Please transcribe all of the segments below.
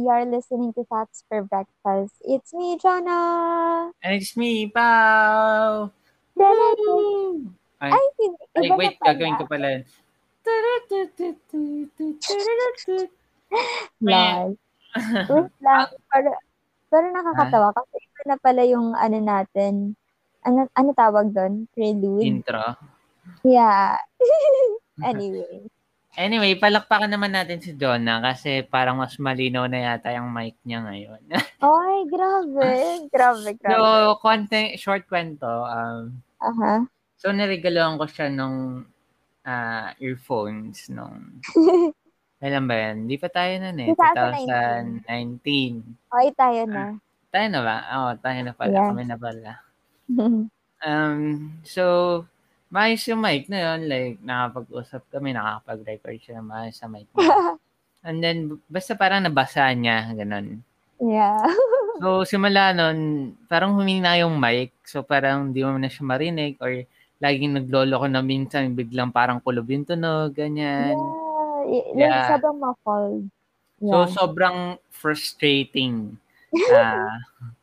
you're listening to Thoughts for Breakfast. It's me, Jonah! And it's me, Pao! Ay, ay, ay wait, gagawin ko pala. Lol. Wait lang. Pero, pero nakakatawa kasi ito na pala yung ano natin. Ano, ano tawag doon? Prelude? Intro. Yeah. anyway. Anyway, palakpakan naman natin si Donna kasi parang mas malinaw na yata yung mic niya ngayon. Ay, grabe. Grabe, grabe. So, konti, short kwento. Um, uh-huh. So, niregaloan ko siya nung uh, earphones nung... Kailan ba yan? Hindi pa tayo nun eh. 2019. 2019. Ay, tayo na. Uh, tayo na ba? Oo, oh, tayo na pala. Yes. Kami na pala. um, so, maayos yung mic na yun. Like, nakapag-usap kami, nakakapag-record siya na maayos sa mic na. And then, basta parang nabasa niya, ganun. Yeah. so, simula nun, parang humina yung mic. So, parang di mo na siya marinig or laging naglolo ko na minsan biglang parang kulob yung tunog, ganyan. Yeah. yeah. Like, sobrang muffled. Yeah. So, sobrang frustrating. Uh,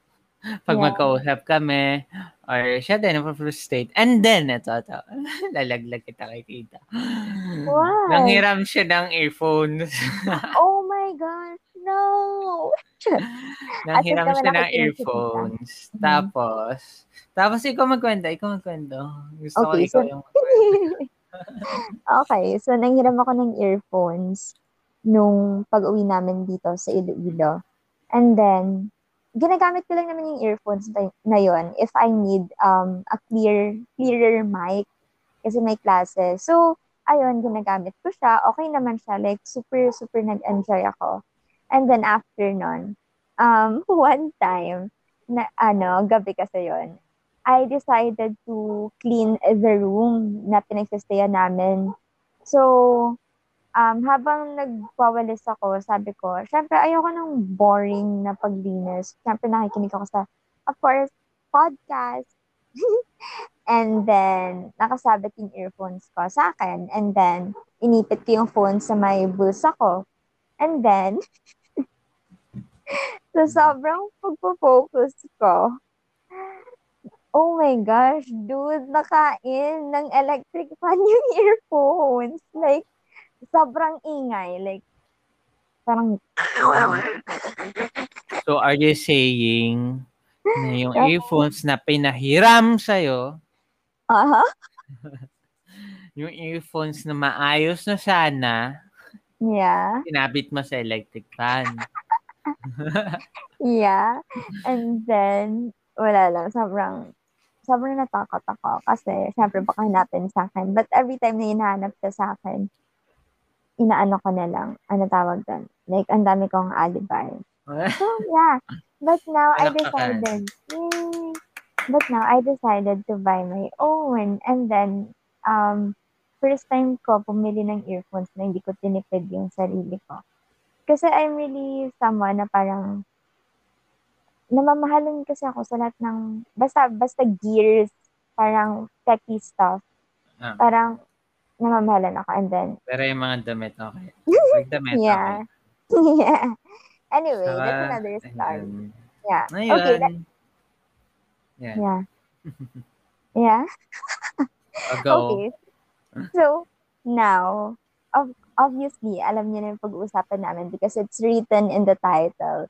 pag yeah. magkausap kami, or siya din, na-frustrate. And then, ito, ito, lalaglag kita kay tita. Wow. Nanghiram siya ng earphones. oh my gosh, no! Nanghiram siya ng earphones. Mm-hmm. Tapos, tapos ikaw magkwento, ikaw magkwento. Gusto okay, ko ikaw so, yung okay, so nanghiram ako ng earphones nung pag-uwi namin dito sa Iloilo. And then, ginagamit ko lang naman yung earphones na yon if I need um, a clear, clearer mic kasi may klase. So, ayun, ginagamit ko siya. Okay naman siya. Like, super, super nag-enjoy ako. And then after nun, um, one time, na, ano, gabi kasi yon I decided to clean the room na pinagsistayan namin. So, um, habang nagwawalis ako, sabi ko, syempre ayoko ng boring na paglinis. Syempre nakikinig ako sa, of course, podcast. and then, nakasabit yung earphones ko sa akin. And then, inipit ko yung phone sa may bulsa ko. And then, sa sobrang pagpo-focus ko, oh my gosh, dude, nakain ng electric fan yung earphones. Like, sobrang ingay. Like, parang... So, are you saying na yung earphones na pinahiram sa'yo, uh-huh. yung earphones na maayos na sana, yeah. sinabit mo sa electric fan. yeah. And then, wala lang, sobrang, sobrang natakot ako kasi syempre baka hanapin sa akin. But every time na hinahanap ka sa akin, inaano ko na lang, ano tawag doon? Like, ang dami kong alibi. so, yeah. But now, I decided, yay, but now, I decided to buy my own. And then, um, first time ko pumili ng earphones na hindi ko tinipid yung sarili ko. Kasi I'm really someone na parang, namamahalin kasi ako sa lahat ng, basta, basta gears, parang techie stuff. Ah. Parang, namamahalan ako and then... Pero yung mga damit, okay. Pag damit, yeah. okay. yeah. Anyway, so, that's another story. Then, yeah. Ayun. Okay. That, yeah. Yeah. yeah. okay. So, now, of, obviously, alam niyo na yung pag-uusapan namin because it's written in the title.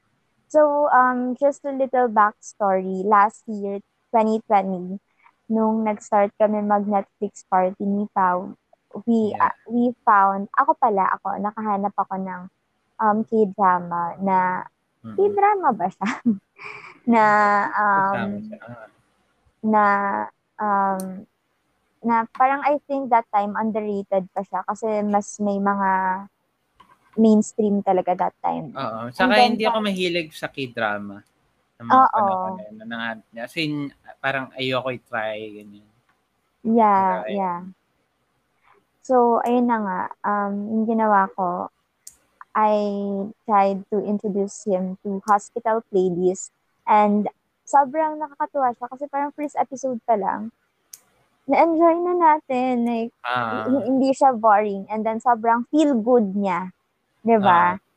So, um, just a little backstory. Last year, 2020, nung nag-start kami mag-Netflix party ni Pao, we yeah. uh, we found ako pala ako nakahanap ako ng um K-drama na mm-hmm. K-drama ba siya? na um ah. na um na parang I think that time underrated pa siya kasi mas may mga mainstream talaga that time. Oo. Saka hindi ako mahilig sa K-drama. Ng mga panahon na, as in, parang ayoko i-try, ganyan. Yeah, yeah. So, ayun na nga, um, yung ginawa ko, I tried to introduce him to hospital playlist and sobrang nakakatuwa siya kasi parang first episode pa lang, na-enjoy na natin. Like, uh, hindi siya boring. And then, sobrang feel good niya. Di ba? Uh,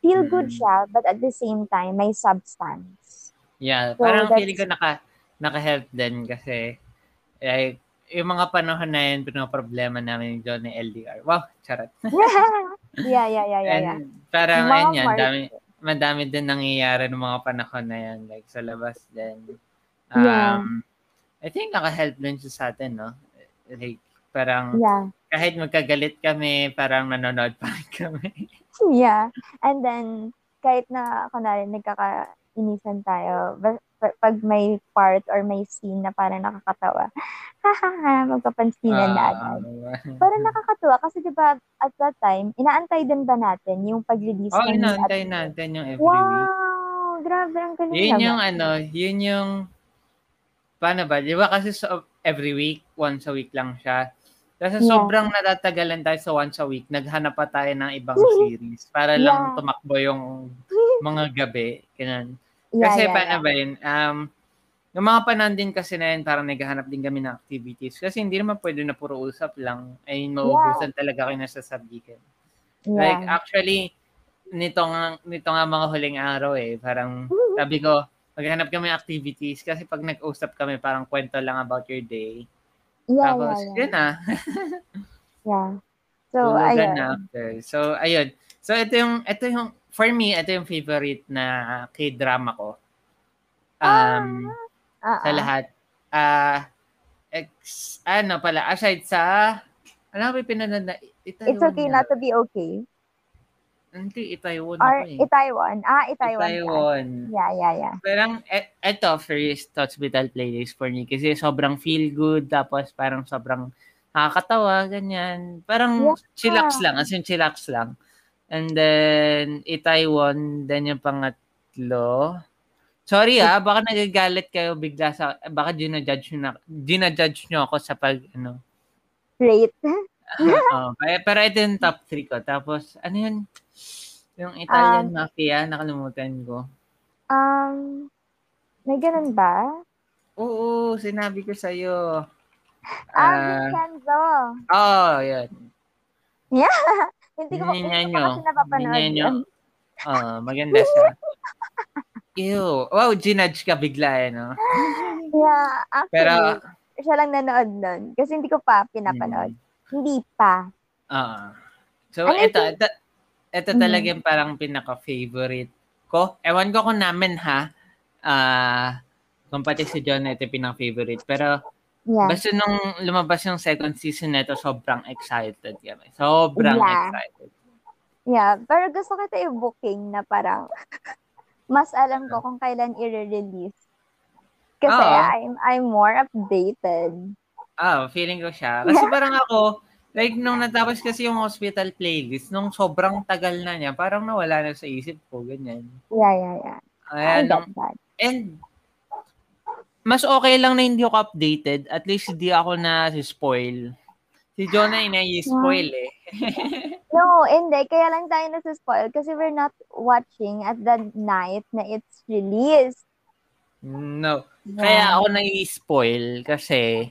feel good mm. siya, but at the same time, may substance. Yeah, so parang feeling ko naka, naka-help din kasi like, yung mga panahon na yun, problema namin yung Johnny LDR. Wow, charot. yeah, yeah, yeah, yeah. yeah. parang mga yan, dami, madami din nangyayari ng mga panahon na yan, like sa labas din. Um, yeah. I think naka-help din siya sa atin, no? Like, parang, yeah. kahit magkagalit kami, parang nanonood pa kami. yeah. And then, kahit na, kunwari, nagkaka-inisan tayo, pag may part or may scene na parang nakakatawa, hahaha, magpapansinan uh, na agad. Parang nakakatuwa kasi 'di ba at that time, inaantay din ba natin yung pag-release oh, inaantay at- natin yung every wow, week. Wow, grabe ang galing Yun naman. yung ano, yun yung paano ba? 'Di ba kasi so, every week, once a week lang siya. Kasi yeah. sobrang natatagalan tayo sa once a week, naghanap pa tayo ng ibang series para yeah. lang tumakbo yung mga gabi. Ganun. Yeah, kasi yeah, paano yeah. ba yun? Um, yung mga panahon din kasi na yun, parang naghahanap din kami ng activities. Kasi hindi naman pwede na puro usap lang. Ay, maubusan yeah. talaga kayo na sa subject. Yeah. Like, actually, nito nga, nito nga mga huling araw eh, parang sabi ko, maghanap kami ng activities kasi pag nag-usap kami, parang kwento lang about your day. Yeah, Tapos, yeah, yeah. yun na. yeah. So, ayun. Na after. So, ayun. So, ito yung, ito yung, for me, ito yung favorite na K-drama ko. Um, ah, sa lahat. Ah, uh, ex, ano pala, aside sa, ano ba pinanood na? Itaewon It's okay na. not to be okay. Hindi, Itaewon Or, eh. Itaewon. Ah, Itaewon. Itaewon. Yeah, yeah, yeah. Parang, et, eto, first hospital playlist for me. Kasi sobrang feel good, tapos parang sobrang nakakatawa, ganyan. Parang yeah. chillax lang, as in chillax lang. And then, Itaewon, then yung pangatlo. Sorry ah, baka nagagalit kayo bigla sa, baka ginajudge nyo na, ginajudge nyo ako sa pag, ano. Rate. oh, pero ito yung top 3 ko. Tapos, ano yun? Yung Italian um, Mafia, nakalimutan ko. Um, may ganun ba? Oo, sinabi ko sa'yo. Ah, uh, Vincenzo. Oh, yun. Yeah. Hindi ko, hindi ko kasi napapanood yun. Oh, maganda siya. Ew. Wow, ginudge ka bigla eh, no? Yeah, actually, Pero, siya lang nanood nun. Kasi hindi ko pa pinapanood. Hmm. Hindi pa. Oo. Uh, so, ano ito, ito, ito mm-hmm. talaga yung parang pinaka-favorite ko. Ewan ko kung namin ha. Ah, uh, kung pati si John ito pinaka-favorite. Pero, Yeah. Basta nung lumabas yung second season nito, sobrang excited kami. Sobrang yeah. excited. Yeah, pero gusto ko ito i-booking na parang mas alam ko kung kailan i-release. Kasi oh. I'm, I'm more updated. Ah, oh, feeling ko siya. Kasi parang ako, like nung natapos kasi yung hospital playlist, nung sobrang tagal na niya, parang nawala na sa isip ko, ganyan. Yeah, yeah, yeah. Ayan, I get that. And mas okay lang na hindi ako updated. At least hindi ako na spoil. Si Jonah ina-spoil eh. no, hindi. Kaya lang tayo na-spoil kasi we're not watching at the night na it's released. No. Yeah. Kaya ako na-spoil kasi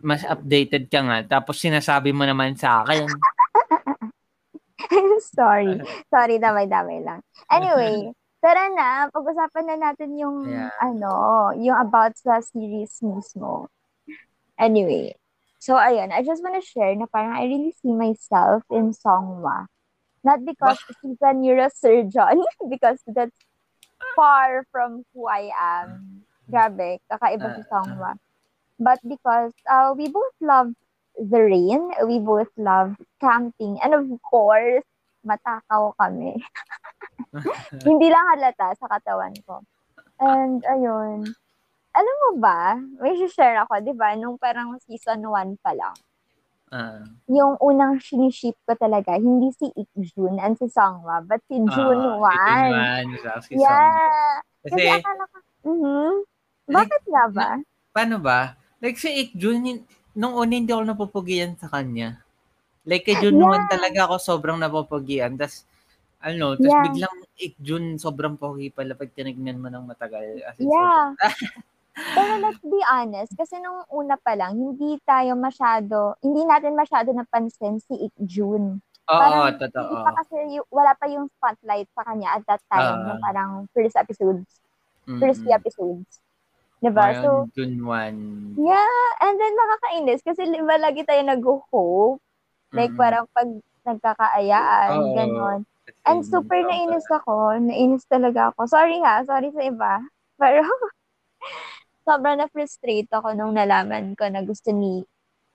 mas updated ka nga. Tapos sinasabi mo naman sa akin. Sorry. Sorry, damay-damay lang. Anyway, Tara na, pag-usapan na natin yung yeah. ano, yung about sa series mismo. Anyway, so ayun, I just wanna share na parang I really see myself in Songwa. Not because bah. she's a neurosurgeon, because that's far from who I am. Grabe, kakaiba si ah. Songwa. But because uh, we both love the rain, we both love camping, and of course, matakaw kami. Hindi lang halata sa katawan ko. And ayun, alam mo ba, may share ako, di ba, nung parang season 1 pa lang. Uh, yung unang siniship ko talaga, hindi si Ikjun and si Songwa, but si Jun uh, 1. Si yeah. Kasi, Kasi akala ko, mm-hmm. Bakit like, nga ba? Na, paano ba? Like si Ikjun, nung una hindi ako napupugian sa kanya. Like kay Jun yeah. talaga ako sobrang napopogian. Tapos, ano, tapos yeah. biglang ik Jun sobrang pogi pala pag tinignan mo ng matagal. As yeah. Pero let's be honest, kasi nung una pa lang, hindi tayo masyado, hindi natin masyado napansin si Ik Jun. Oo, parang, totoo. Pa kasi y- wala pa yung spotlight sa kanya at that time, uh, yung parang first episodes. Mm-hmm. First few episodes. Diba? Ngayon, so, dun one. Yeah, and then nakakainis kasi diba lagi tayo nag-hope. Like, mm-hmm. parang pag nagkakaayaan, oh, ganon. And super nainis ako. Nainis talaga ako. Sorry ha, sorry sa iba. Pero, sobrang na-frustrate ako nung nalaman ko na gusto ni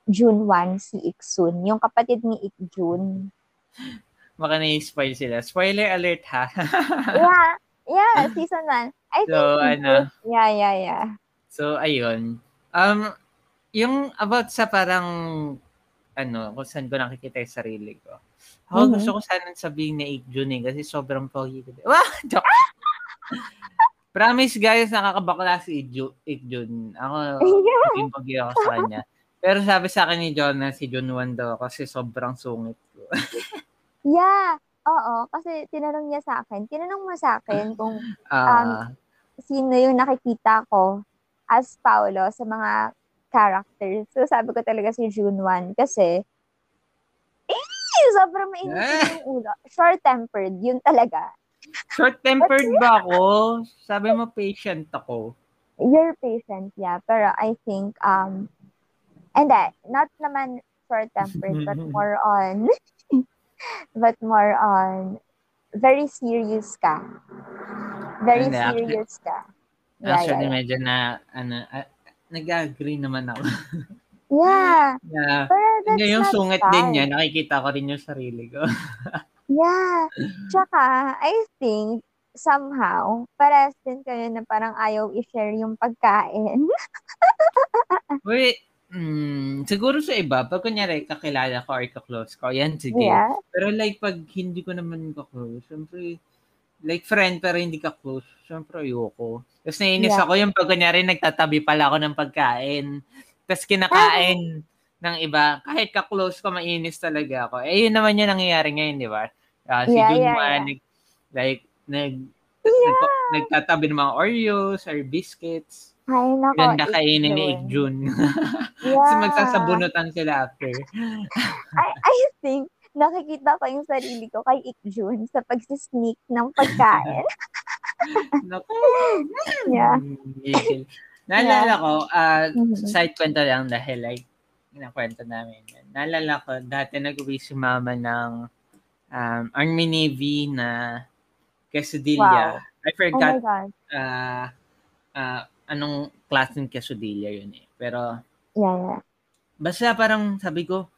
June 1 si Iksun. Yung kapatid ni Ikjun. Baka na-spoil sila. Spoiler alert ha. yeah. Yeah, season 1. I so, think, ano, yeah, yeah, yeah. So, ayun. Um, yung about sa parang, ano, kung saan ko nakikita yung sarili ko. Ako mm-hmm. gusto ko sana sabihin na 8 June eh, kasi sobrang pogi ko. Wah! Joke! Promise guys, nakakabakla si 8 June. Ako, yung pogi ako sa kanya. Pero sabi sa akin ni John na si June 1 daw kasi sobrang sungit ko. yeah. Oo, kasi tinanong niya sa akin. Tinanong mo sa akin kung um, uh, sino yung nakikita ko as Paolo sa mga characters. So sabi ko talaga si June 1 kasi eh, sobrang mainit eh. yung ulo. Short-tempered, yun talaga. Short-tempered ba ako? Sabi mo patient ako. You're patient, yeah. Pero I think, um, and that, not naman short-tempered, but more on but more on very serious ka. Very And serious actually, ka. Yeah, actually, yeah, yeah. medyo na, ano, uh, nag-agree naman ako. yeah. yeah. Hindi, yung sungit sad. din niya, nakikita ko rin yung sarili ko. yeah. Tsaka, I think, somehow, parehas din kayo na parang ayaw i-share yung pagkain. Wait, Hmm, siguro sa iba, pag kunyari kakilala ko or ka-close ko, yan sige. Yeah. Pero like pag hindi ko naman ka-close, syempre, like friend pero hindi ka-close, syempre ayoko. Tapos nainis yeah. ako yung pag kunyari nagtatabi pala ako ng pagkain. Tapos kinakain ah. ng iba. Kahit ka-close ko, mainis talaga ako. Eh, yun naman yung nangyayari ngayon, di ba? Uh, si yeah, Junma, yeah, yeah. like, nag, yeah. nag, nagtatabi ng mga Oreos or biscuits. Ay, nako. Ganda kainin ni Ikjun. Yeah. Kasi magsasabunutan sila after. I, I think, nakikita ko yung sarili ko kay Ikjun sa pagsisneak ng pagkain. Naku. yeah. Naalala ko, uh, mm-hmm. side kwento lang dahil like, nakwento namin. Naalala ko, dati nag-uwi si mama ng um, Army Navy na quesadilla. Wow. I forgot. Oh. Uh, uh, anong class ng quesadilla yun eh. Pero, yeah, yeah. Basta parang sabi ko,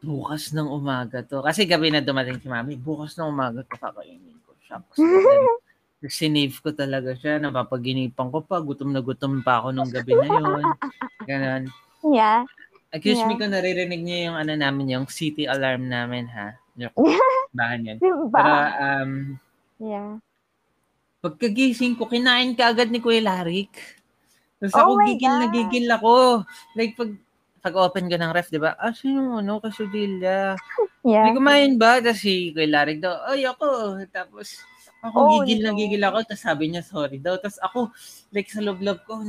bukas ng umaga to. Kasi gabi na dumating si mami, bukas ng umaga to kakainin ko. Shucks. Sinave ko talaga siya. Napapaginipan ko pa. Gutom na gutom pa ako nung gabi na yun. Ganon. Yeah. Excuse yeah. me kung naririnig niyo yung ano namin, yung city alarm namin, ha? Yung bahan yan. Pero, um, yeah. Pagkagising ko, kinain ka agad ni Kuya Larik. Tapos oh ako gigil God. na gigil ako. Like pag pag-open ko ng ref, di ba? Ah, sino ano, kasudilya. Yeah. May kumain ba? Tapos si Kuya Larik daw, ay ako. Tapos ako oh, gigil no. na gigil ako. Tapos sabi niya sorry daw. Tapos ako, like sa loob-loob ko,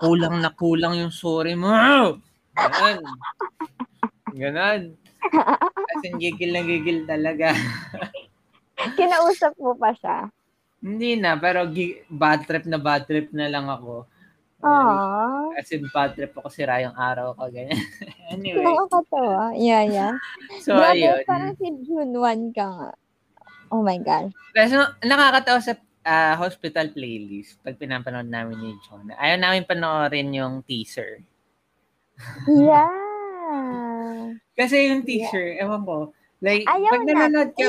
kulang na kulang yung sorry mo. Ganon. Ganon. Kasi gigil na gigil talaga. Kinausap mo pa siya? Hindi na, pero bad trip na bad trip na lang ako. Aww. Kasi bad trip ako sira yung araw ko, ganyan. anyway. Nakakatawa. Yeah, yeah. So, Grabe, ayun. parang si June 1 ka nga. Oh my God. Kasi nakakatawa sa uh, hospital playlist pag pinapanood namin ni John. Ayaw namin panoorin yung teaser. Yeah. Kasi yung teaser, yeah. ewan ko, like, Ayaw pag nanonood ka,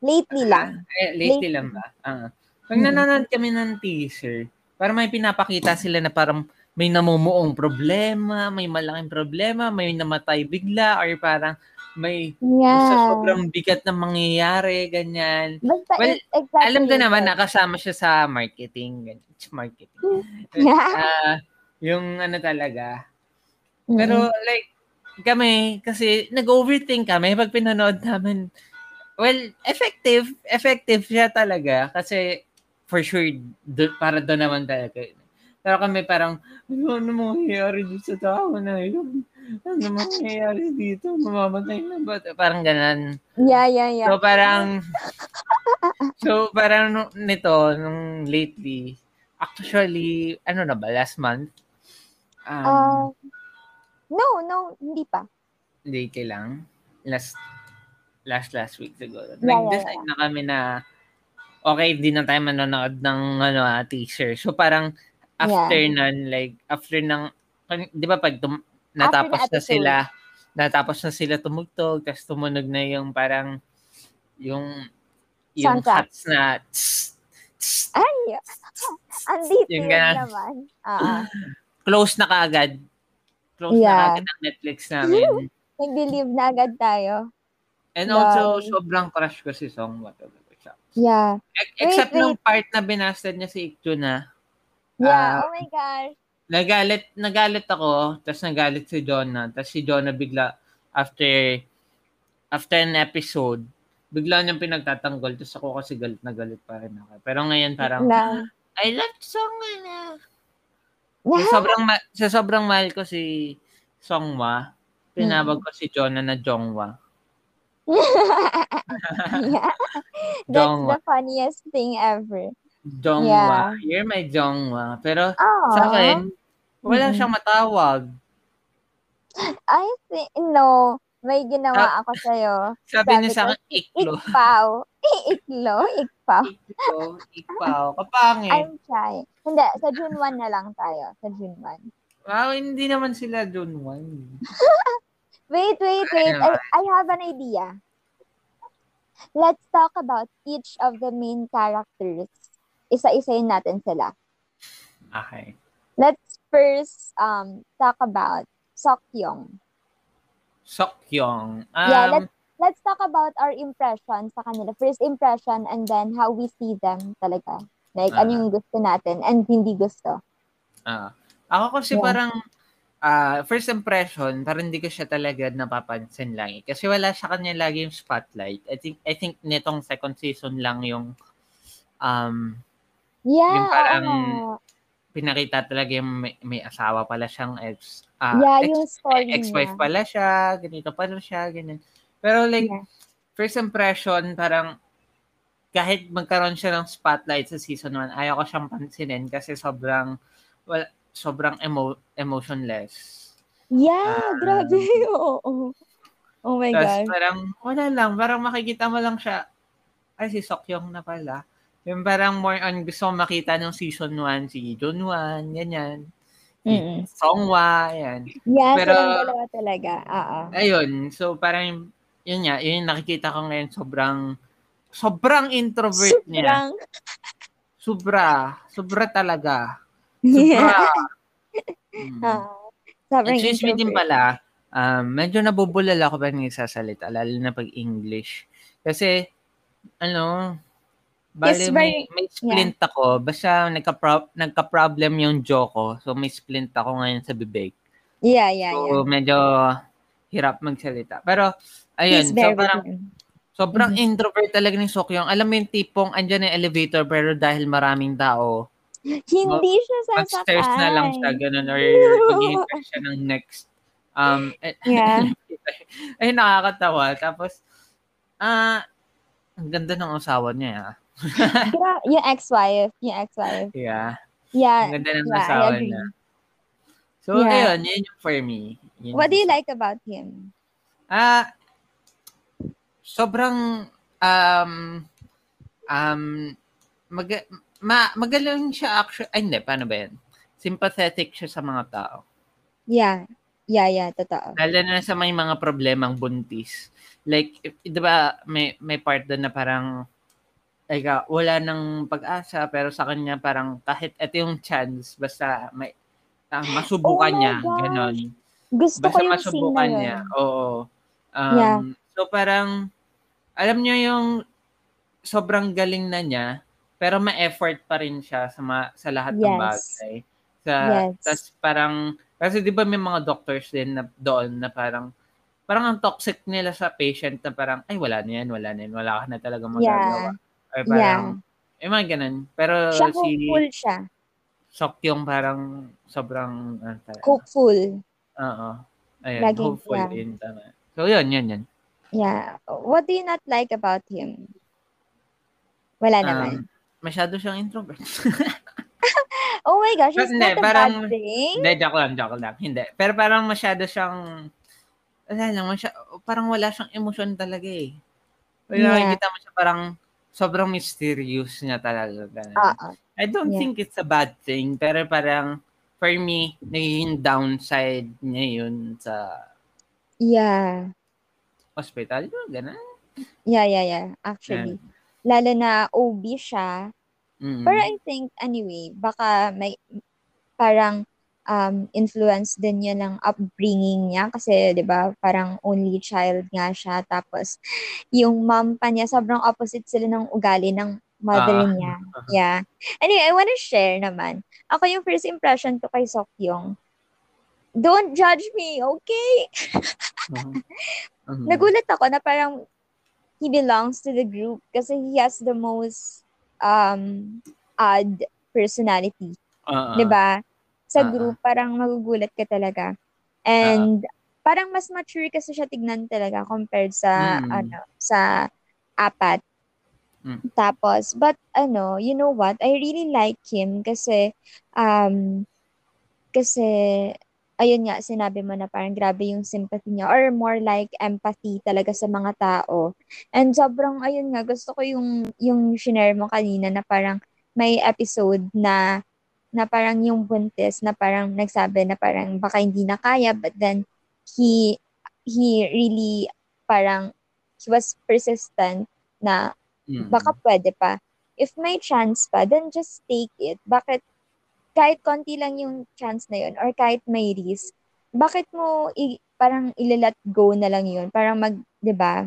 Lately lang. Ah, eh, lately, lately lang ba? Ah. Pag hmm. nanonood kami ng teaser, para may pinapakita sila na parang may namumuong problema, may malaking problema, may namatay bigla, or parang may yeah. sobrang bigat na mangyayari, ganyan. Basta well, exactly alam ko naman, nakasama siya sa marketing. Marketing. Yeah. Uh, yung ano talaga. Pero mm-hmm. like, kami, kasi nag-overthink kami pag pinanood namin Well, effective. Effective siya talaga kasi for sure do, para doon naman talaga. Pero kami parang, ano, ano mangyayari dito sa tao na yun? Ano mangyayari dito? Mamamatay na ba? Parang ganun. Yeah, yeah, yeah. So parang, so parang nito, nung lately, actually, ano na ba, last month? Um, uh, no, no, hindi pa. Lately lang? Last, last, last week siguro. Yeah, Nag-decide yeah, yeah. na kami na, okay, di na tayo manonood ng ano, uh, teaser. So parang, after yeah. nun, like, after ng, di ba pag tum- natapos na, sila, natapos na sila tumugtog, tapos tumunog na yung parang, yung, yung Soundtrack. hats na, tss, tss, Ay! Ang detailed naman. Uh-huh. Close na kaagad. Close yeah. na kaagad ang Netflix namin. Nag-believe na agad tayo. And Love. also, sobrang crush ko si Song Whatever. Yeah. Except wait, wait. nung part na binasted niya si Ikju na, Yeah, uh, oh my gosh. Nagalit, nagalit ako, tapos nagalit si Jonah, tapos si Jonah bigla, after, after an episode, bigla niyang pinagtatanggol, tapos ako kasi galit na galit pa rin ako. Pero ngayon parang, no. I love Song na. Sa sobrang, ma- sa sobrang mahal ko si Songwa, pinabag ko si Jonah na Jongwa. yeah. That's the funniest thing ever. Jongwa. Yeah. You're my Jongwa. Pero Aww. sa akin, wala mm-hmm. siyang matawag. I think, no. May ginawa ako sa'yo. Sabi, sabi niya sa akin, iklo. Ikpaw. iklo, ikpaw. iklo, ikpaw. Kapangit. I'm shy. Hindi, sa June 1 na lang tayo. Sa June 1. Wow, hindi naman sila June 1. Wait, wait, wait. I, I have an idea. Let's talk about each of the main characters isa-isayin natin sila. Okay. Let's first um talk about Sokyong. Sokyong. Um, yeah, let's let's talk about our impression sa kanila. First impression and then how we see them talaga. Like, uh, ano yung gusto natin and hindi gusto. Ah. Uh, ako kasi yeah. parang uh, first impression, parang hindi ko siya talaga napapansin lang. Eh. Kasi wala sa kanya lagi yung spotlight. I think I think nitong second season lang yung um Yeah. Yung parang uh, pinakita talaga yung may, may asawa pala siyang ex. Uh, yeah, ex, yung story Ex-wife niya. pala siya, ganito pala siya, ganyan. Pero like, yeah. first impression, parang kahit magkaroon siya ng spotlight sa season 1, ayaw ko siyang pansinin kasi sobrang, well, sobrang emo, emotionless. Yeah, um, grabe. Oo. Oh, oh. my God. parang, wala lang. Parang makikita mo lang siya, ay, si Sokyong na pala. Yung parang more on gusto ko makita ng season 1, si Junwan, ganyan. Mm-hmm. Songwa, yan. Yeah, Pero, silang dalawa talaga. Oo. Ayun, so parang, yun nga, yun yung nakikita ko ngayon, sobrang, sobrang introvert sobrang. niya. Sobra. Sobra talaga. Sobra. hmm. uh, Excuse me din pala, um, medyo nabubulal ako pag nagsasalita, lalo na pag English. Kasi, ano, Bale, very, may, may splint yeah. ako. Basta nagka-pro- nagka-problem yung jaw ko. So, may splint ako ngayon sa bibig. Yeah, yeah, so, yeah. medyo hirap magsalita. Pero, ayun. so, parang, sobrang mm-hmm. introvert talaga ni Sokyong. Alam mo yung tipong andyan yung elevator pero dahil maraming tao, hindi siya sasakay. Stairs na lang siya, ganun. Or maghihintay siya ng next. Um, yeah. ay, nakakatawa. Tapos, ah, uh, ang ganda ng asawa niya. yung ex-wife. Yung ex-wife. Yeah. Yeah. Ang ganda ng yeah, asawa niya. So, yeah. ayun, yun yung for me. Yun What do you like about him? Ah, uh, sobrang, um, um, mag, ma, magaling siya actually, ay hindi, paano ba yan? Sympathetic siya sa mga tao. Yeah. Yeah, yeah, totoo. Lalo na sa may mga problemang buntis. Like, di ba, may, may part doon na parang, like, uh, wala nang pag-asa, pero sa kanya parang kahit ito yung chance, basta may, uh, masubukan oh niya, ganon. Gusto basta ko yung masubukan scene niya. Oo. Um, yeah. So parang, alam niyo yung sobrang galing na niya, pero may effort pa rin siya sa, ma- sa lahat yes. ng bagay. Sa, yes. Tas parang, kasi di ba may mga doctors din na doon na parang, parang ang toxic nila sa patient na parang, ay wala na yan, wala na yan, wala ka na talaga magagawa. Yeah. Or parang, yeah. eh mga ganun. Pero siya si... hopeful siya. Sokyong parang sobrang ano, hopeful. Oo. Ayun, Laging, hopeful yeah. in tama. So yun, yun, yun. Yeah. What do you not like about him? Wala um, naman. Masyado siyang introvert. oh my gosh, it's hindi, not a parang, bad thing. Hindi, joke lang, joke lang. Hindi. Pero parang masyado siyang, wala lang, masyado, parang wala siyang emosyon talaga eh. Pag yeah. nakikita mo siya parang sobrang mysterious niya talaga. Uh-uh. I don't yeah. think it's a bad thing, pero parang for me, naging downside niya yun sa Yeah. hospital. Yung ganun. Yeah, yeah, yeah. Actually. Yeah. Lalo na OB siya. Mm-hmm. Pero I think, anyway, baka may parang um, influence din yun ng upbringing niya kasi 'di ba parang only child nga siya tapos yung mom pa niya sobrang opposite sila ng ugali ng mother uh, niya. Yeah. Anyway, I want to share naman. Ako yung first impression ko kay Sokyong. Don't judge me, okay? uh-huh. Uh-huh. Nagulat ako na parang he belongs to the group kasi he has the most um odd personality. Uh-uh. 'Di ba? Sa uh-uh. group parang magugulat ka talaga. And uh-uh. parang mas mature kasi siya tignan talaga compared sa mm. ano sa apat. Mm. Tapos but ano, you know what? I really like him kasi um kasi ayun nga, sinabi mo na parang grabe yung sympathy niya or more like empathy talaga sa mga tao. And sobrang, ayun nga, gusto ko yung, yung shinare mo kanina na parang may episode na na parang yung buntis na parang nagsabi na parang baka hindi na kaya but then he he really parang he was persistent na baka pwede pa. If may chance pa, then just take it. Bakit kahit konti lang yung chance na yun or kahit may risk, bakit mo i- parang ilalat go na lang yun? Parang mag, di ba?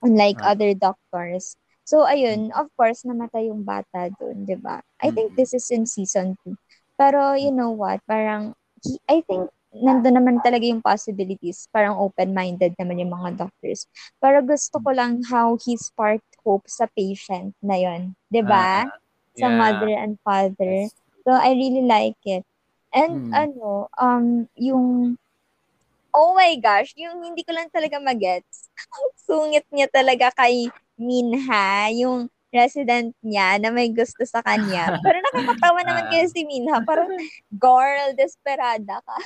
Unlike ah. other doctors. So, ayun, of course, namatay yung bata doon, di ba? I think this is in season 2. Pero, you know what? Parang, he, I think, nandun naman talaga yung possibilities. Parang open-minded naman yung mga doctors. Pero gusto ko lang how he sparked hope sa patient na yun. Di ba? Uh, yeah. Sa mother and father. Yes. So, I really like it. And, hmm. ano, um, yung, oh my gosh, yung hindi ko lang talaga magets. Sungit niya talaga kay Minha, yung resident niya na may gusto sa kanya. Pero nakakatawa naman kayo si Minha. Parang, girl, desperada ka.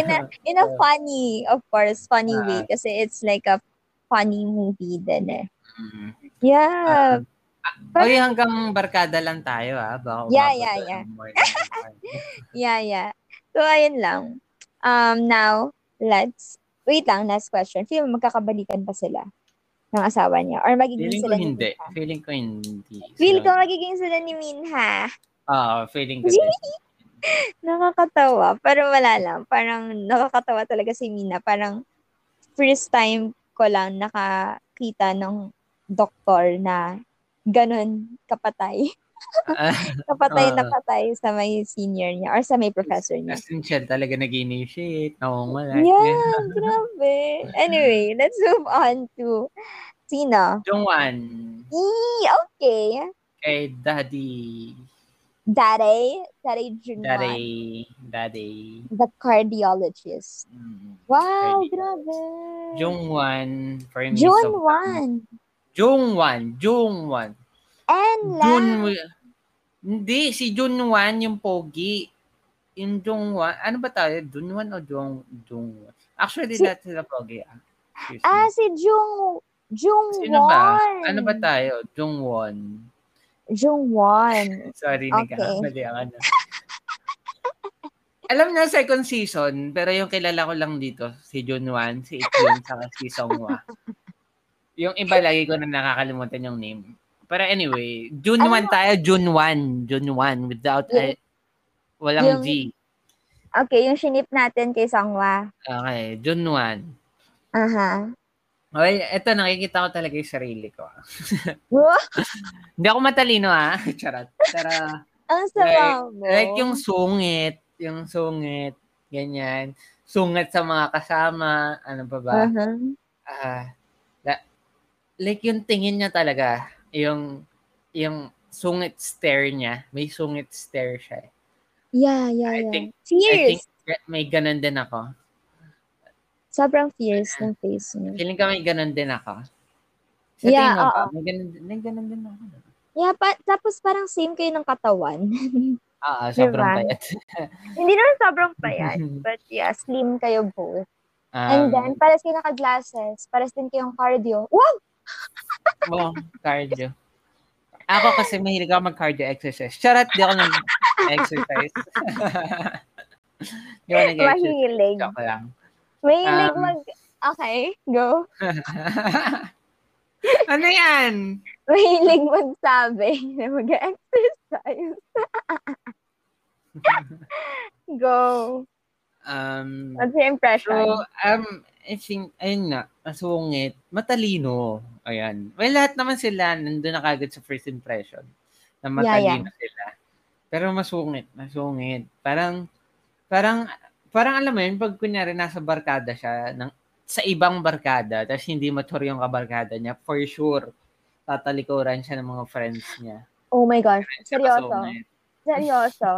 in a, in a funny, of course, funny way. Ah. Kasi it's like a funny movie din eh. Mm-hmm. Yeah. But, Oy, hanggang barkada lang tayo ah. Baka yeah, yeah, yeah. yeah, yeah. So, ayun lang. Um, now, let's, wait lang, last question. Feel mo magkakabalikan pa sila ng asawa niya? Or magiging feeling sila ko hindi. Minha? Feeling ko hindi. Feel ko magiging sila ni Minha. Oo, uh, feeling ko nakakatawa. Pero wala lang. Parang nakakatawa talaga si Mina. Parang first time ko lang nakakita ng doktor na ganun kapatay. kapatay uh, na patay sa may senior niya or sa may professor niya. As in siya talaga nag-initiate. Nawawala. Yeah, grabe. Anyway, let's move on to Sino? Jungwan. Eee, okay. Kay Daddy. Daddy? Daddy Junwan. Daddy. Daddy. The cardiologist. Mm, wow, cardiologist. grabe. Jungwan. For me, Jungwan. Jungwan. Jungwan. And Jun, hindi, si Junwan yung pogi. Yung Jungwan, ano ba tayo? Junwan o Jung, Jungwan? Actually, si, lahat sila pogi. Ah, ah si Jung, Jungwon. Sino ba? Ano ba tayo? Jungwon. Jungwon. Sorry, okay. nagkakamali ang ano. Alam niyo, second season, pero yung kilala ko lang dito, si Junwan, si Ikyun, saka si Songhwa. Yung iba, lagi ko na nakakalimutan yung name. Pero anyway, June ano? 1 tayo, June 1. June 1 without yung, a, walang yung, G. Okay, yung shinip natin kay Sangwa. Okay, June 1. Aha. Uh-huh. Okay, eto nakikita ko talaga yung sarili ko. Hindi ako matalino ah. Charot. Pero ang sarap like, mo. Like yung sungit, yung sungit, ganyan. Sungit sa mga kasama, ano pa ba? Uh-huh. Uh, like yung tingin niya talaga, yung yung sungit stare niya, may sungit stare siya. Eh. Yeah, yeah, I yeah. Think, fierce. I think may ganun din ako. Sobrang fierce ng face niya. Feeling ka may ganun din ako. Sa yeah, tingin mo ba? May ganun, may ganun din ako. Yeah, pa, tapos parang same kayo ng katawan. Oo, sobrang Diba? payat. Hindi naman sobrang payat, but yeah, slim kayo both. Um, And then, pares kayo naka-glasses, pares din kayong cardio. Wow! Oh, cardio. Ako kasi mahilig ako mag-cardio exercise. Charot, di ako nag-exercise. di ako nag-exercise. Mahilig. Joke lang. Mahilig Um, mag... Okay, go. ano yan? Mahilig magsabi na mag-exercise. go. Um, What's your impression? So, um, I think, ayun nga, masungit, matalino. Ayan. Well, lahat naman sila nandun na kagad sa first impression na Yeah, matalino sila. Pero masungit, masungit. Parang, parang, parang alam mo yun, pag kunyari nasa barkada siya, ng, sa ibang barkada, tapos hindi mature yung kabarkada niya, for sure, tatalikuran siya ng mga friends niya. oh my gosh, seryoso. Masungit. Seryoso.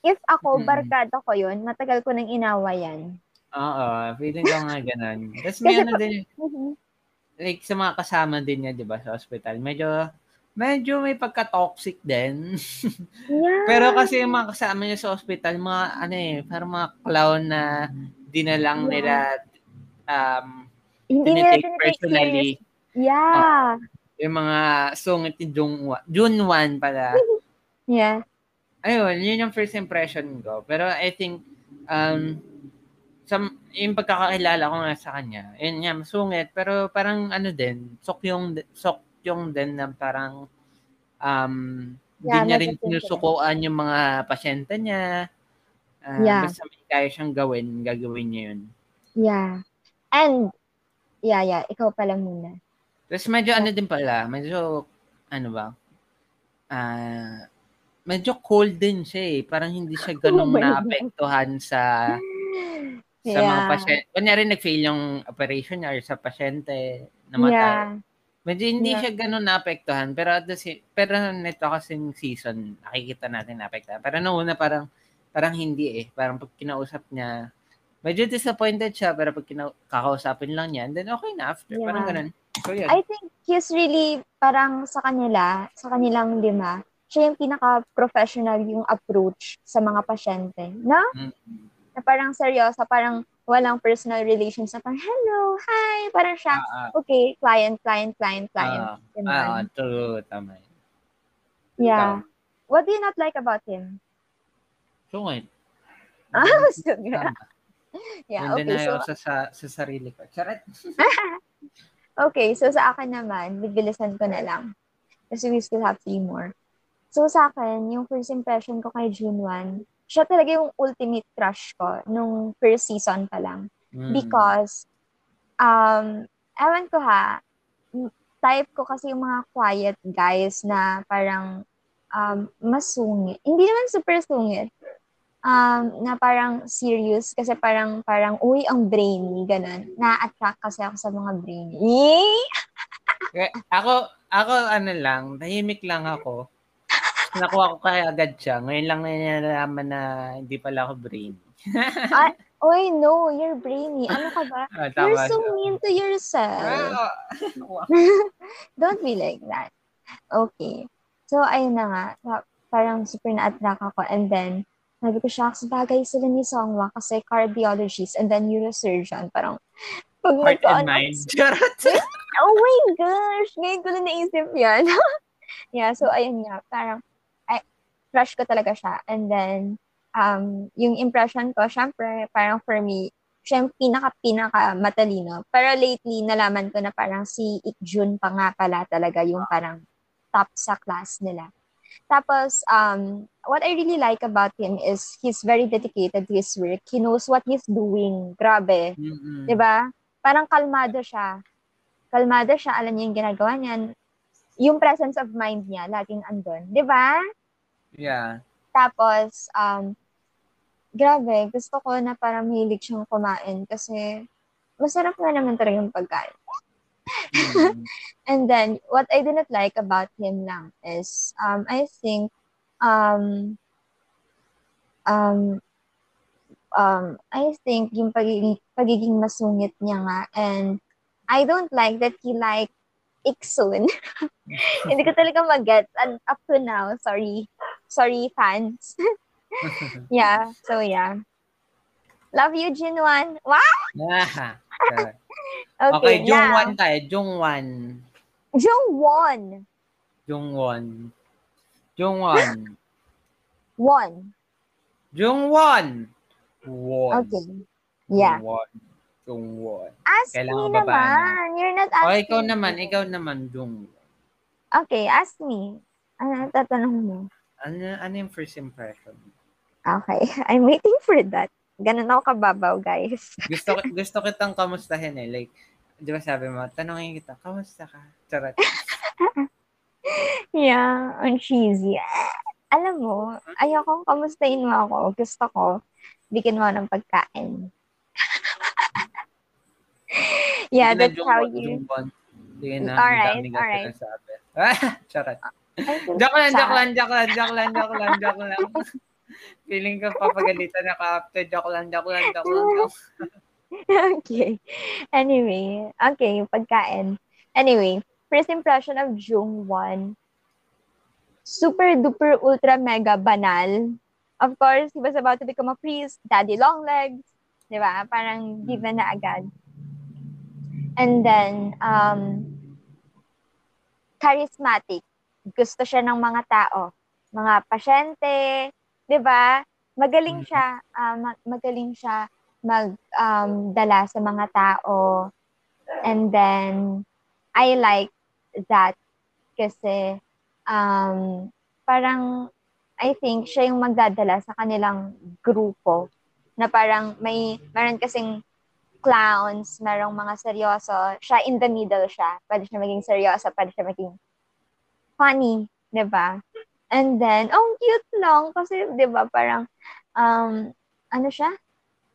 If ako, barkada ko yun, matagal ko nang inawayan. Oo, feeling ko nga ganun. Tapos may ano din, like sa mga kasama din niya, 'di ba, sa hospital. Medyo medyo may pagka-toxic din. Yeah. Pero kasi yung mga kasama niya sa hospital, mga ano eh, parang mga clown na dinalang Yeah. nila um hindi nila tinitake personally serious. Yeah. yung mga sungit ni June, June 1 pala. Yeah. Ayun, yun yung first impression ko. Pero I think um sa yung pagkakakilala ko nga sa kanya, yun nga, masungit, pero parang ano din, sok yung, sok yung din na parang um, Yeah, hindi niya rin sinusukuan yung mga pasyente niya. Ah, Yeah. Basta may kaya siyang gawin, gagawin niya yun. Yeah. And, yeah, yeah, ikaw pala muna. Tapos medyo ano din pala, medyo, ano ba, ah, medyo cold din siya eh. Parang hindi siya ganun Oh naapektuhan sa sa mga Yeah. pasyente. Kunyari nag-fail yung operation niya or sa pasyente, namatay. Yeah. Medyo hindi Yeah. siya ganun naapektuhan. Pero at the si- pero nito kasing season, nakikita natin naapektuhan. Pero nung una parang, parang hindi eh. Parang pag kinausap niya, medyo disappointed siya, pero pag kina- kakausapin lang niya, then okay na after. Yeah. Parang ganun. So yun. I think he's really, parang sa kanila, sa kanilang lima, siya yung pinaka-professional yung approach sa mga pasyente. No? Mm. Na parang seryoso, parang walang personal relations na parang, hello, hi, parang siya, Ah, ah, okay, client, client, client, client. ah, Ganun. ah, true, tama. yeah. What do you not like about him? Sungit. Ah, so, yeah. Hindi okay. So, sa, sa, sa sarili ko. Charot. Okay, so sa akin naman, bibilisan ko na lang. Kasi we still have three more. So sa akin, yung first impression ko kay June 1, siya talaga yung ultimate crush ko nung first season pa lang. Mm. Because, um, ewan ko ha, type ko kasi yung mga quiet guys na parang um, masungit. Hindi naman super sungit. Um, na parang serious kasi parang parang uy ang brainy ganun na-attract kasi ako sa mga brainy! Eh, Ako, ako ano lang, tahimik lang ako. Nakuha ko kaya agad siya. Ngayon lang nalaman na hindi pala ako brain. Oy, no, you're brainy. Ano ka ba? Ah, You're tama so siya. mean to yourself. Don't be like that. Okay. So, ayun na nga. Pa- Parang super na-attract ako. And then, sabi ko, shucks, bagay sila ni Songwa kasi cardiologist and then neurosurgeon. Parang, pag Heart and mind. Oh my gosh! Ngayon ko na naisip yan. yeah, so ayun nga. Parang, ay, crush ko talaga siya. And then, um, yung impression ko, syempre, parang for me, siya yung pinaka-pinaka matalino. Pero lately, nalaman ko na parang si Ikjun pa nga pala talaga yung parang top sa class nila. Tapos, um, what I really like about him is he's very dedicated to his work. He knows what he's doing. Grabe. Mm-mm. 'Di ba? Parang kalmado siya. Kalmado siya, alam niya yung ginagawa niya. Yung presence of mind niya, laging andun. 'Di ba? Yeah. Tapos, um, grabe, gusto ko na parang mahilig siyang kumain kasi masarap na naman talaga yung pagkain. Mm. And then, what I didn't like about him lang is, um, I think, um, um, um, I think yung pagiging, pagiging masungit niya nga and I don't like that he like Iksun. Hindi ko talaga mag-get and up to now. Sorry. Sorry, fans. yeah. So, yeah. Love you, Jinwan. Wow! Yeah. okay, okay Jungwon tayo. Jungwon. Jungwon. Jungwon. Jungwon. Won. Jungwon. Won. Okay. Yeah. Jungwon. Jungwon. Ask Kailangan me naman. Na. You're not asking. Oh, ikaw naman. Ikaw naman, Jungwon. Okay, ask me. Ano tatanong mo? Ano, ano yung first impression? Okay. I'm waiting for that. Ganun ako kababaw, guys. gusto, gusto kitang kamustahin eh. Like, di ba sabi mo, tanongin kita, kamusta ka? Charot. yeah, ang cheesy. Alam mo, ayokong kamustahin mo ako. Gusto ko, bigyan mo ng pagkain. yeah, that's how you... Alright, alright. Charot. Joke lang, joke lang, joke lang, joke lang, joke lang, joke lang. Feeling ko papagalitan na ka after. Joke lang, joke lang, joke lang. Joke. okay. Anyway, okay, pagkain. Anyway, first impression of Jung 1. Super duper ultra mega banal. Of course, he was about to become a priest, daddy long legs, di ba? Parang given na agad. And then, um, charismatic. Gusto siya ng mga tao. Mga pasyente, 'di ba? Magaling mm. siya, uh, magaling siya mag um, dala sa mga tao. And then I like that kasi um, parang I think siya yung magdadala sa kanilang grupo na parang may meron kasing clowns, merong mga seryoso, siya in the middle siya. Pwede siya maging seryoso, pwede siya maging funny, 'di ba? And then, oh, cute lang. Kasi, di ba, parang, um, ano siya?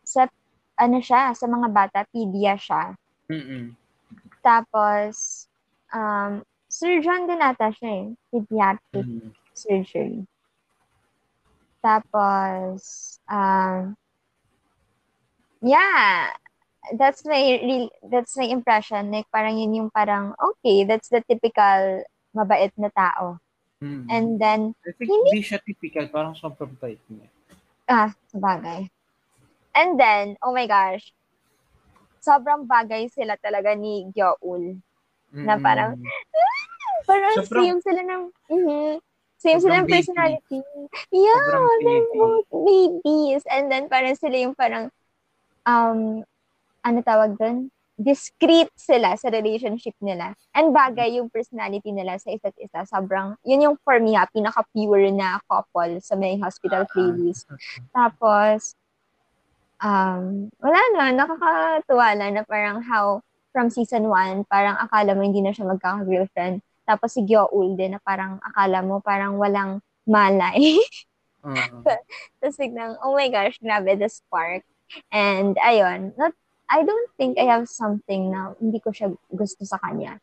Sa, ano siya, sa mga bata, pedia siya. Mm-mm. Tapos, um, surgeon din ata siya eh. Pediatric mm-hmm. surgery. Tapos, um, yeah, that's my real, that's my impression. Like, parang yun yung parang, okay, that's the typical mabait na tao. Mm. And then, I think hindi, siya typical. Parang sobrang bait niya. Ah, sabagay. And then, oh my gosh, sobrang bagay sila talaga ni Gyoul. Mm. Na parang, ah, parang sobrang, same sila ng, mm-hmm, same sila ng personality. Baby. Yeah, they're both babies. And then, parang sila yung parang, um, ano tawag doon? Discreet sila sa relationship nila. And bagay yung personality nila sa isa't isa. Sobrang, yun yung for me ha, pinaka-pure na couple sa may hospital playlist. Tapos, um, wala na, nakakatuwa na na parang how from season 1, parang akala mo hindi na siya magkaka-girlfriend. Tapos si Gyoul din na parang akala mo parang walang malay. uh-huh. Tapos biglang, oh my gosh, grabe, the spark. And ayun, not I don't think I have something na hindi ko siya gusto sa kanya.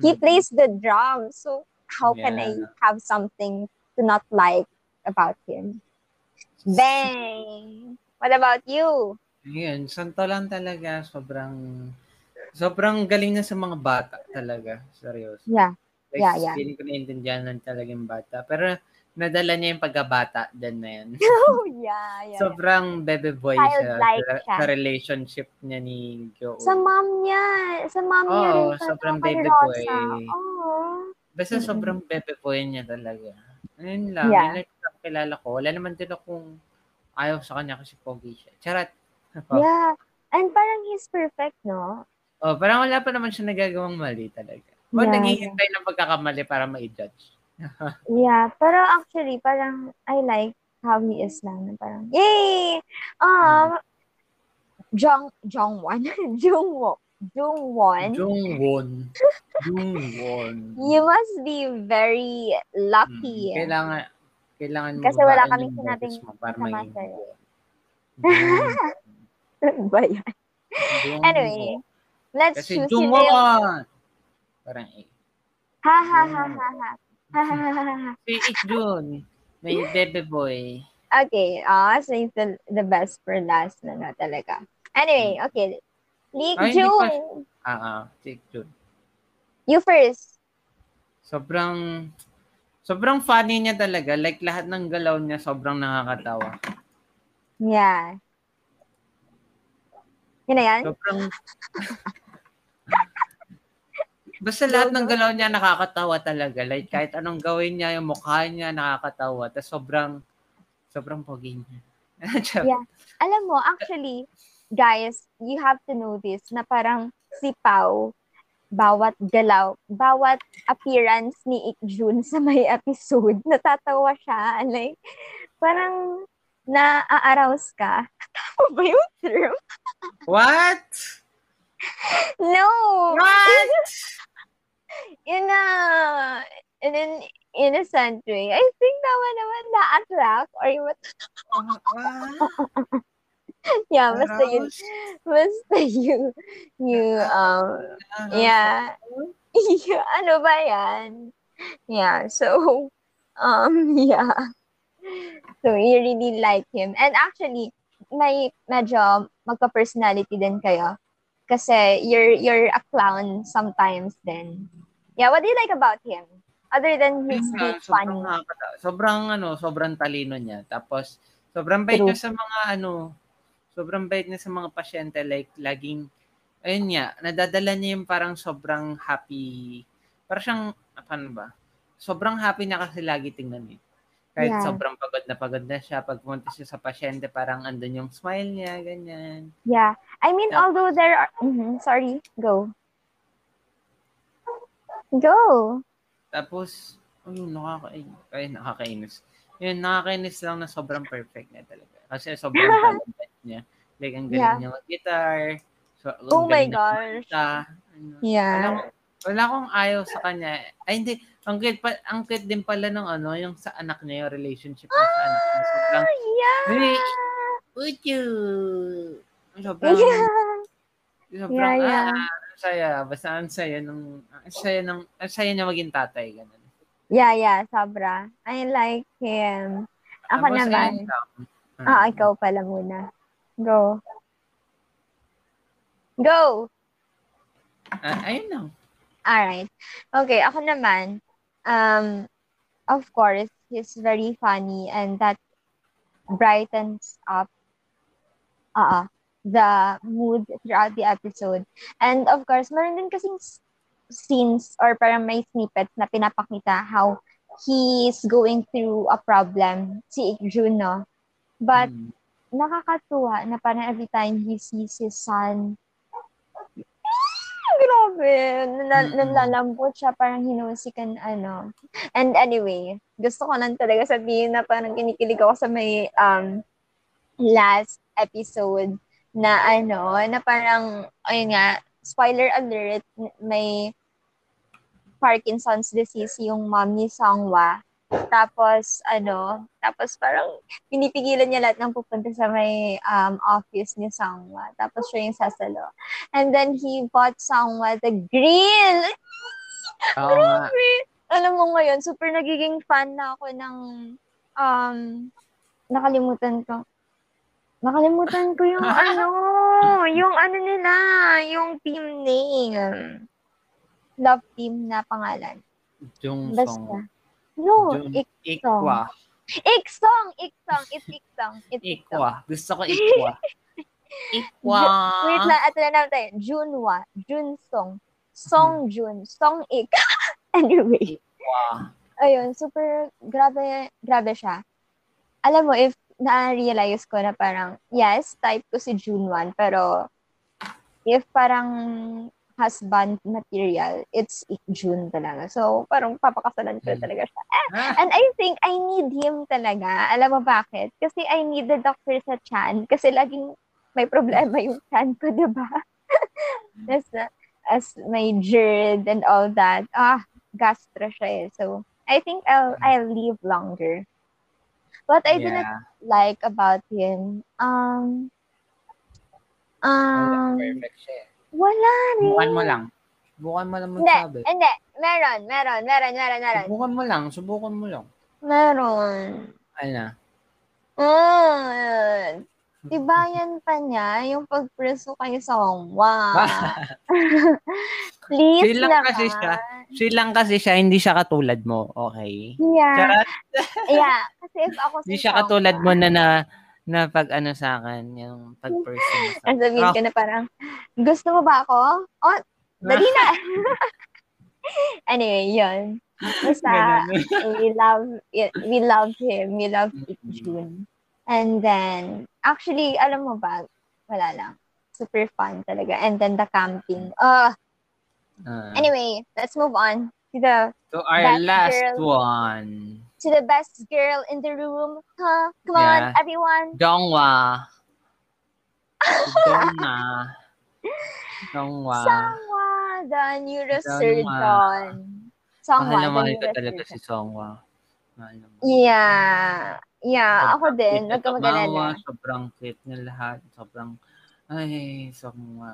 He mm-hmm. plays the drums, so how yeah. can I have something to not like about him? Bang! What about you? Ayun, santo lang talaga. Sobrang, sobrang galing na sa mga bata talaga. Seryoso. Yeah. Like, yeah, yeah. Feeling ko naiintindihan lang talaga yung bata. Pero nadala niya yung pagkabata din na yan. oh, yeah, yeah. Sobrang bebe boy siya, sa, siya sa relationship niya ni Joe. Sa mom niya. Sa mom oh, niya rin. sobrang bebe boy. Oh. Basta mm-hmm. sobrang bebe boy niya talaga. Ayun lang. Yeah. Yung kilala ko. Wala naman din akong ayaw sa kanya kasi pogi siya. Charat. yeah. And parang he's perfect, no? Oh, parang wala pa naman siya nagagawang mali talaga. O yeah, naghihintay yeah. ng pagkakamali para ma-judge yeah, pero actually, parang I like how he is lang. Parang, yay! Um, Jong, Jongwon? Jungwo. Jungwon. Jungwon. Jungwon. You must be very lucky. Hmm. Kailangan, kailangan mo Kasi wala kaming sinabing sama sa'yo. ba yan? Anyway, let's Kasi choose Jungwon! Parang eh. Ha ha ha ha ha. Si Ikjun, may bebe boy. Okay, ah, uh, so the, the best for last na na talaga. Anyway, hmm. okay. League Ay, June. Ah, ah, League June. You first. Sobrang sobrang funny niya talaga. Like lahat ng galaw niya sobrang nakakatawa. Yeah. Yun na yan? Sobrang Basta lahat ng galaw niya nakakatawa talaga. Like kahit anong gawin niya, yung mukha niya nakakatawa. Tapos sobrang sobrang pogi niya. yeah. Alam mo, actually, guys, you have to know this na parang si Pau, bawat galaw, bawat appearance ni Ik Jun sa may episode, natatawa siya. Like, parang na-arouse ka. Tama ba yung term? What? No! What? In a in an innocent way. I think naman naman na-attract or yung yeah, basta yun, basta you, you, um, yeah, yeah, ano ba yan? Yeah, so, um, yeah. So, you really like him. And actually, may medyo magka-personality din kayo. Kasi you're, you're a clown sometimes then. Yeah, what do you like about him? Other than his being funny. Sobrang, sobrang, ano, sobrang talino niya. Tapos, sobrang bait niya sa mga, ano, sobrang bait niya sa mga pasyente. Like, laging, ayun niya, nadadala niya yung parang sobrang happy. Parang siyang, paano ba? Sobrang happy niya kasi lagi tingnan eh. Kahit yeah. sobrang pagod na pagod na siya, pag pumunta siya sa pasyente, parang andun yung smile niya, ganyan. Yeah. I mean, yeah. although there are, mm-hmm, sorry, go. Go! Tapos, ayun, nakaka ay, nakakainis. Yun, nakakainis lang na sobrang perfect niya talaga. Kasi sobrang talented niya. Like, ang galing yeah. niya mag-guitar. So, oh my gosh. Ano, yeah. Wala, wala akong ayaw sa kanya. Ay, hindi. Ang cute, pa, ang cute din pala ng ano, yung sa anak niya, yung relationship niya sa anak niya. Sobrang, ah, yeah! Hey, Uchu! Sobrang, yeah. sobrang, yeah, yeah. ah, saya. Basta ang saya nung, ang saya ng, ang saya niya maging tatay. Ganun. Yeah, yeah, sobra. I like him. Ako Tapos naman. Uh, ah, ikaw pala muna. Go. Go! Uh, ayun lang. Alright. Okay, ako naman. Um, of course, he's very funny and that brightens up uh, the mood throughout the episode. And of course, meron din kasing scenes or parang may snippets na pinapakita how he's going through a problem, si Ikjun, no? But, mm. nakakatuwa na parang every time he sees his son, grabe, nal- nalalambot siya, parang hinusikan, ano. And anyway, gusto ko lang talaga sabihin na parang kinikilig ako sa may um, last episode na ano, na parang, ayun nga, spoiler alert, may Parkinson's disease yung mom ni Songwa. Tapos, ano, tapos parang pinipigilan niya lahat ng pupunta sa may um, office ni Songwa. Tapos siya yung sasalo. And then he bought Songwa the grill. Oh, Grabe! Alam mo ngayon, super nagiging fan na ako ng um, nakalimutan ko. Nakalimutan ko yung ano, yung ano nila, yung team name. Love team na pangalan. Jung Basta. No, Jung Ikwa. Iksong, Iksong, it's Iksong. It's Ikwa. Gusto ko Ikwa. Ikwa. Wait lang, ito na naman tayo. Junwa, Junsong, Song Jun, Song Ik. anyway. Ikwa. Ayun, super, grabe, grabe siya. Alam mo, if na-realize ko na parang, yes, type ko si June 1, pero if parang husband material, it's June talaga. So, parang papakasalan ko hmm. talaga siya. Ah, and I think I need him talaga. Alam mo bakit? Kasi I need the doctor sa chan. Kasi laging may problema yung chan ko, di ba? as, as my GERD and all that. Ah, gastro siya eh. So, I think I'll, I'll live longer. What I yeah. not like about him, um, um, perfect siya. Wala rin. Subukan mo lang. Subukan mo lang magsabi. Hindi, hindi. Meron, meron, meron, meron, meron. Subukan mo lang, subukan mo lang. Meron. Ano? Ah, tibayan pa niya yung pagpreso kay Songwa. Please Chill lang naman. kasi siya. Lang kasi siya, hindi siya katulad mo. Okay? Yeah. Charot. yeah. Kasi if ako Hindi si siya Songwa, katulad mo na na na pag ano sa akin, yung pag-person mo sa Ang sabihin Ah, ko na parang, gusto mo ba ako? Oh, dali na. anyway, yun. Basta, we love, we love him. We love. June. And then, actually, alam mo ba, wala lang. Super fun talaga. And then the camping. Uh, Ah. anyway, let's move on to the to our last girl. one. To the best girl in the room. Huh? Come on, Yeah. everyone. Dongwa. Donna. Dongwa. Songwa, the neurosurgeon. Songwa, Mahal na mahal ko talaga si. Songwa. Mahal na mahal. Yeah. Yeah, ako din. Huwag ka mag-alala. Sobrang cute niya lahat. Sobrang, ay, Songwa.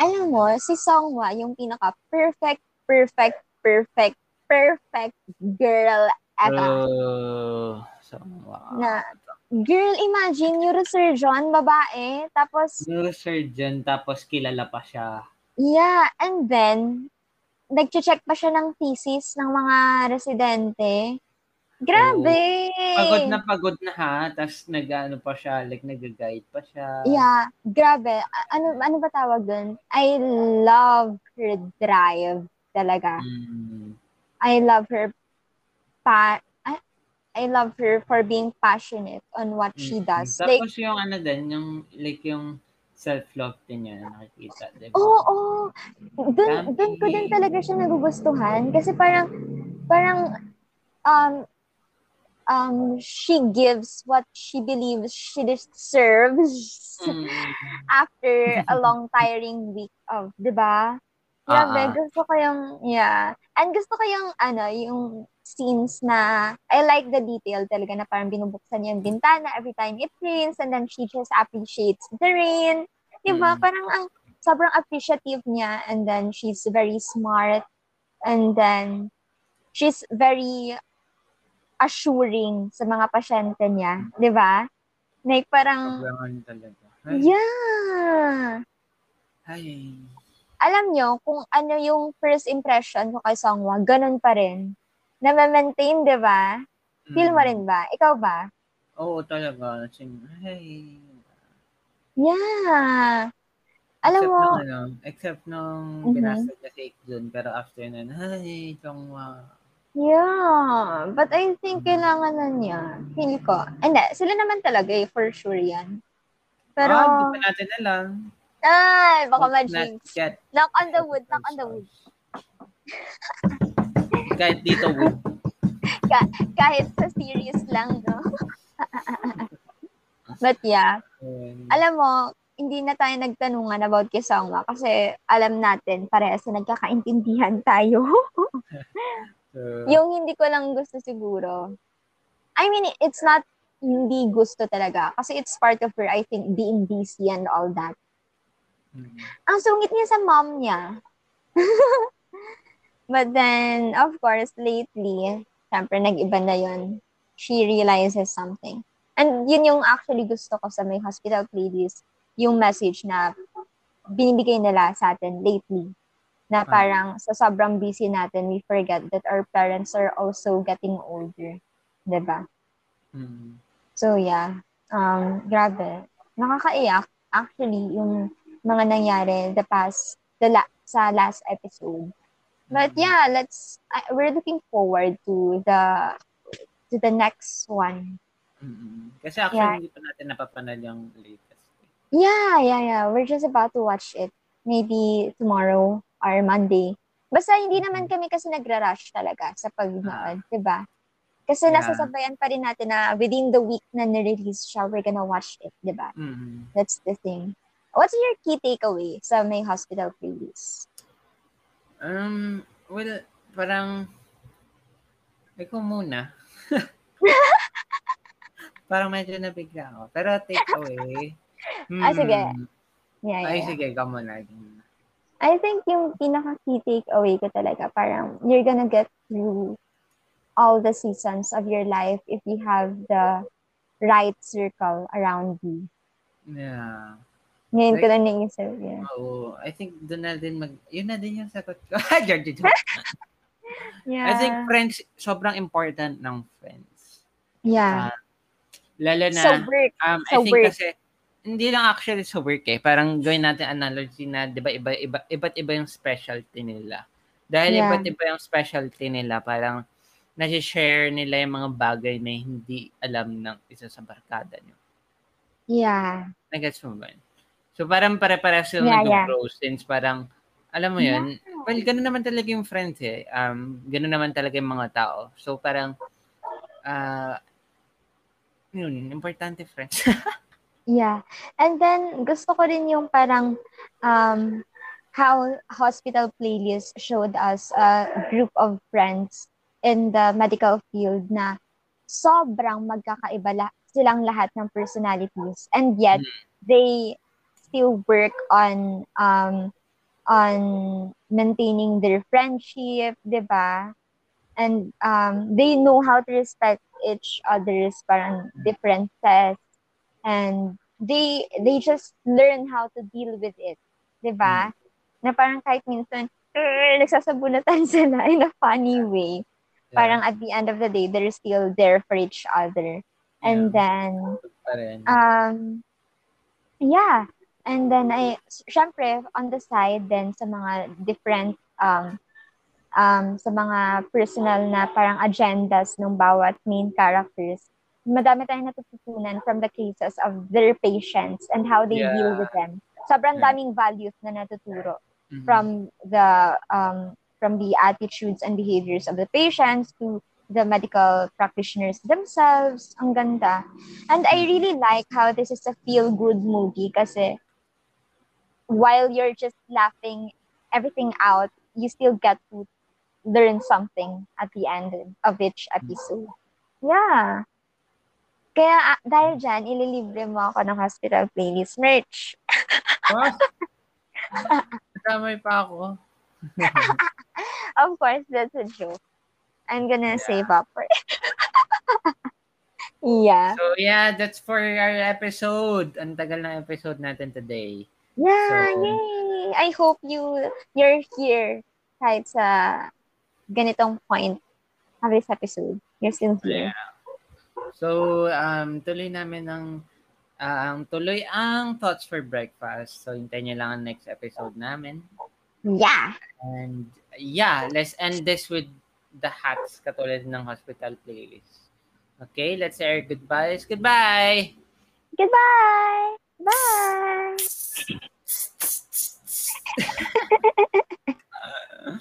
Alam mo, si Songwa, yung pinaka-perfect, perfect, perfect, perfect girl ever. Oh, Songwa. Na, girl, imagine, neurosurgeon, babae, tapos, Neurosurgeon, tapos kilala pa siya. yeah, and then, nag-check pa siya ng thesis ng mga residente. Grabe! Pagod na pagod na ha, tapos nag-ano pa siya, like nag-guide pa siya. Yeah, grabe. Ano ano ba tawag dun? I love her drive talaga. Mm. I love her pa I, I love her for being passionate on what she Mm. does. Tapos Like, yung ano din, yung like yung self-love din niya nakikita, di ba? oo, oh, dun, dun ko din talaga siya nagugustuhan kasi parang, parang, um, um, she gives what she believes she deserves Mm. after a long tiring week of, 'di ba? Grabe, Ah, ah. gusto ko yung, yeah. And gusto ko yung, ano, yung scenes na, I like the detail talaga na parang binubuksan niya yung bintana every time it rains and then she just appreciates the rain. Diba? Mm. Parang ang sobrang appreciative niya and then she's very smart and then she's very assuring sa mga pasyente niya. Diba? Like parang, Sobrang ano talaga. Ay, yeah. ay. Alam nyo, kung ano yung first impression ko kay Songwa, ganun pa rin. Na-maintain, di ba? Feel mo Mm. rin ba? Ikaw ba? Oo, talaga. Sing, ay. Yeah. Alam except mo, nung ano, except nung Mhm. binasag niya si Ikjun, pero after nun, ay, Songwa. yeah. But I think Mhm. kailangan na niya. Feel ko. Hindi, sila naman talaga eh, for sure yan. Pero, ah, di pa natin alam. Ay, baka ma-jinx. Knock on the wood, knock on the wood. Kahit dito, wood. Kahit sa series lang, no? But yeah, Ayun. alam mo, hindi na tayo nagtanungan about kay Songwa kasi alam natin, parehas na nagkakaintindihan tayo. Yung hindi ko lang gusto siguro. I mean, it's not hindi gusto talaga. Kasi it's part of her, I think, being busy and all that. Mm. Ang sungit niya sa mom niya. But then, of course, lately, syempre, nag-iba na yun. She realizes something. And yun yung actually gusto ko sa may hospital playlist, yung message na binibigay nila sa atin lately. Na parang sa sobrang busy natin, we forget that our parents are also getting older. ba? Mm. So yeah, um, grabe. Nakakaiyak actually yung mga nangyari the past, the la- sa last episode. But yeah, let's, I we're looking forward to the, to the next one. Mm-mm. Kasi actually, Yeah. hindi pa natin napapanood yung latest. Yeah, yeah, yeah. We're just about to watch it. Maybe tomorrow or Monday. Basta hindi naman kami kasi nagra-rush talaga sa pag-nood, di ba? Kasi Yeah. nasasabayan pa rin natin na within the week na nirelease siya, we're gonna watch it, di ba? Mm-mm. That's the thing. What's your key takeaway sa may hospital playlist? Um, well, parang, ikaw muna. parang medyo nabigla ako. Pero take away. Ah, sige. Hmm. Yeah, yeah, Ay, yeah. sige, ikaw muna. I think yung pinaka key takeaway ko talaga, parang you're gonna get through all the seasons of your life if you have the right circle around you. Yeah. Ngayon like, ko lang naisip. Yeah. Oo. I think doon na din mag... Yun na din yung sagot ko. George, yeah. I think friends, sobrang important ng friends. Yeah. Uh, lalo na, so work. Um, so I think work. kasi, hindi lang actually sa work eh. Parang gawin natin analogy na, di ba, iba, iba, iba't iba yung specialty nila. Dahil yeah. iba't iba yung specialty nila, parang nasi-share nila yung mga bagay na hindi alam ng isa sa barkada nyo. Yeah. Nagets mo ba yun? So parang pare-pares silang yeah, nag-grow yeah. since parang, alam mo yun, yeah. well, ganoon naman talaga yung friends eh. Um, ganoon naman talaga yung mga tao. So parang, uh, yun, importante friends. yeah. And then, gusto ko rin yung parang, um, how hospital playlist showed us a group of friends in the medical field na sobrang magkakaiba la- silang lahat ng personalities and yet mm. they still work on um on maintaining their friendship, 'di ba? And um they know how to respect each other's parang differences and they they just learn how to deal with it. 'di ba? Mm. Na parang kahit minsan nagsasabunatan sila in a funny way. Yeah. Parang at the end of the day, they're still there for each other. And yeah. then, um, yeah, And then, I, syempre, on the side then sa mga different, um, um, sa mga personal na parang agendas ng bawat main characters, madami tayong natututunan from the cases of their patients and how they yeah. deal with them. Sobrang daming values na natuturo mm-hmm. from the um, from the attitudes and behaviors of the patients to the medical practitioners themselves. Ang ganda. And I really like how this is a feel-good movie kasi while you're just laughing everything out, you still get to learn something at the end of each episode. Yeah. Kaya uh, dahil dyan, ililibre mo ako ng hospital playlist merch. What? Kamay pa ako. of course, that's a joke. I'm gonna yeah. save up for it. yeah. So yeah, that's for our episode. Ang tagal ng episode natin today. Yeah, so, yay! I hope you you're here kahit sa ganitong point of this episode. You're still here. Yeah. So, um, tuloy namin ng uh, ang tuloy ang Thoughts for Breakfast. So, hintayin niyo lang ang next episode namin. Yeah. And yeah, let's end this with the hats katulad ng hospital playlist. Okay, let's say our goodbyes. Goodbye! Goodbye! Bye.